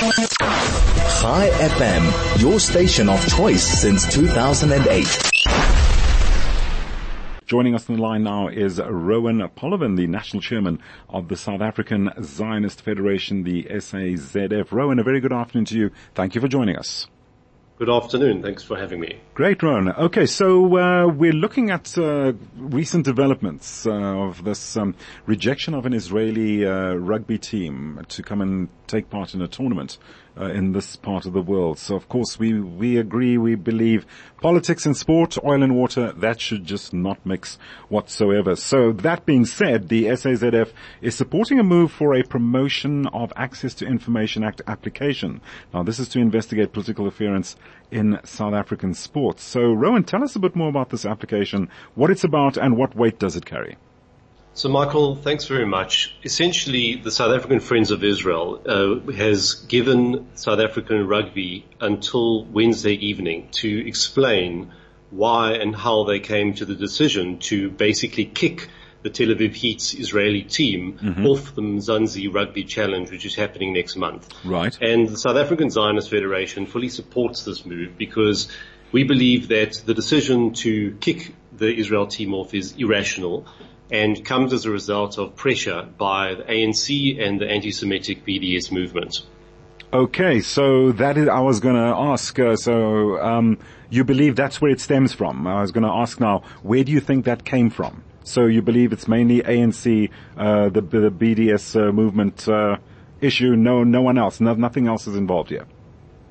Chai FM, your station of choice since 2008. Joining us on the line now is Rowan Polovin, the national chairman of the South African Zionist Federation, the SAZF. Rowan, a very good afternoon to you. Thank you for joining us. Good afternoon. Thanks for having me. Great, Ron. Okay, so uh, we're looking at uh, recent developments uh, of this um, rejection of an Israeli uh, rugby team to come and take part in a tournament uh, in this part of the world. So, of course, we we agree. We believe politics and sport, oil and water, that should just not mix whatsoever. So, that being said, the SAZF is supporting a move for a promotion of Access to Information Act application. Now, this is to investigate political interference in South African sports. So, Rowan, tell us a bit more about this application, what it's about, and what weight does it carry? So, Michael, thanks very much. Essentially, the South African Friends of Israel uh, has given South African rugby until Wednesday evening to explain why and how they came to the decision to basically kick the Tel Aviv Heat's Israeli team mm-hmm. off the Mzansi Rugby Challenge, which is happening next month. Right. And the South African Zionist Federation fully supports this move because we believe that the decision to kick the Israel team off is irrational and comes as a result of pressure by the ANC and the anti-Semitic BDS movement. Okay, so that is, I was going to ask, uh, so um, you believe that's where it stems from. I was going to ask now, where do you think that came from? So you believe it's mainly ANC, uh, the, the BDS uh, movement uh, issue, no, no one else, no, nothing else is involved here?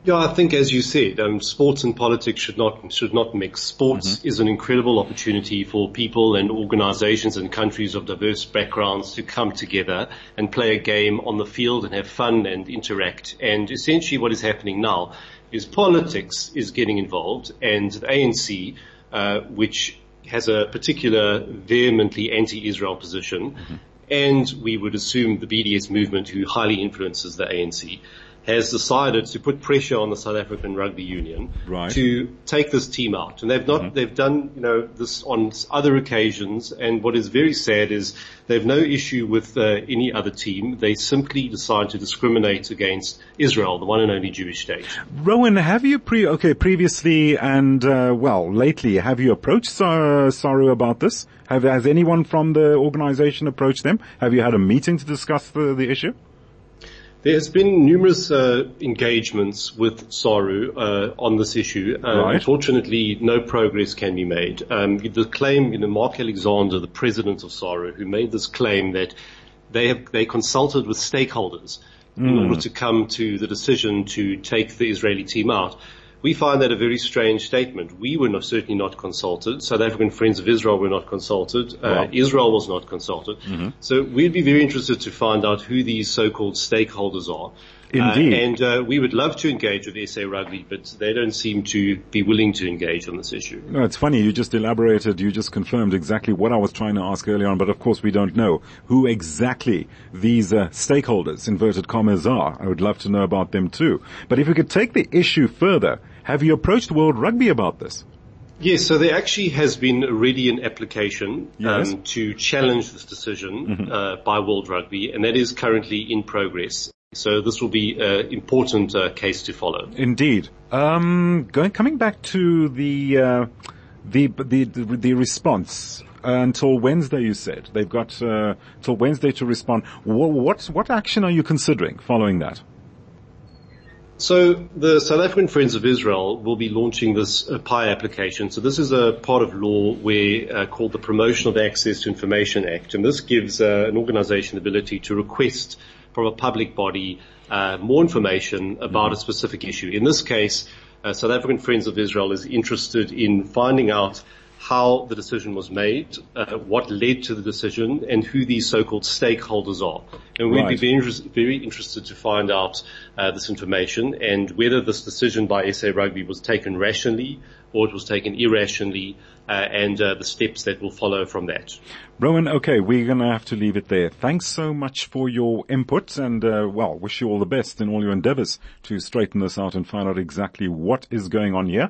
Yeah, I think as you said, um, sports and politics should not should not mix. Sports mm-hmm. is an incredible opportunity for people and organisations and countries of diverse backgrounds to come together and play a game on the field and have fun and interact. And essentially, what is happening now is politics is getting involved, and the ANC, uh, which has a particular vehemently anti-Israel position, mm-hmm. and we would assume the BDS movement, who highly influences the ANC has decided to put pressure on the South African Rugby Union right. to take this team out. And they've not, mm-hmm. they've done, you know, this on other occasions. And what is very sad is they've no issue with uh, any other team. They simply decide to discriminate against Israel, the one and only Jewish state. Rowan, have you pre, okay, previously and, uh, well, lately, have you approached Saru about this? Have, has anyone from the organization approached them? Have you had a meeting to discuss the, the issue? There's been numerous uh, engagements with SARU uh, on this issue. Uh, right. Unfortunately, no progress can be made. Um, the claim, you know, Mark Alexander, the president of SARU, who made this claim that they have they consulted with stakeholders mm. in order to come to the decision to take the Israeli team out. We find that a very strange statement. We were not, certainly not consulted. South African Friends of Israel were not consulted. Uh, Israel was not consulted. Mm-hmm. So we'd be very interested to find out who these so-called stakeholders are. Indeed. Uh, and uh, we would love to engage with SA Rugby, but they don't seem to be willing to engage on this issue. No, it's funny. You just elaborated, you just confirmed exactly what I was trying to ask earlier on, but of course we don't know who exactly these uh, stakeholders, inverted commas, are. I would love to know about them too. But if we could take the issue further, have you approached World Rugby about this? Yes, so there actually has been already an application yes. um, to challenge this decision mm-hmm. uh, by World Rugby, and that is currently in progress. So this will be an important uh, case to follow. Indeed. Um, going coming back to the uh, the, the the response uh, until Wednesday. You said they've got uh, till Wednesday to respond. What, what what action are you considering following that? So the South African Friends of Israel will be launching this uh, PAIA application. So this is a part of law where uh, called the Promotion of Access to Information Act, and this gives uh, an organisation the ability to request from a public body uh, more information about a specific issue. In this case, uh, South African Friends of Israel is interested in finding out how the decision was made, uh, what led to the decision, and who these so-called stakeholders are. And we'd right. be very, very, interested to find out uh, this information and whether this decision by SA Rugby was taken rationally or it was taken irrationally, uh, and uh, the steps that will follow from that. Rowan, okay, we're going to have to leave it there. Thanks so much for your input and, uh, well, wish you all the best in all your endeavors to straighten this out and find out exactly what is going on here.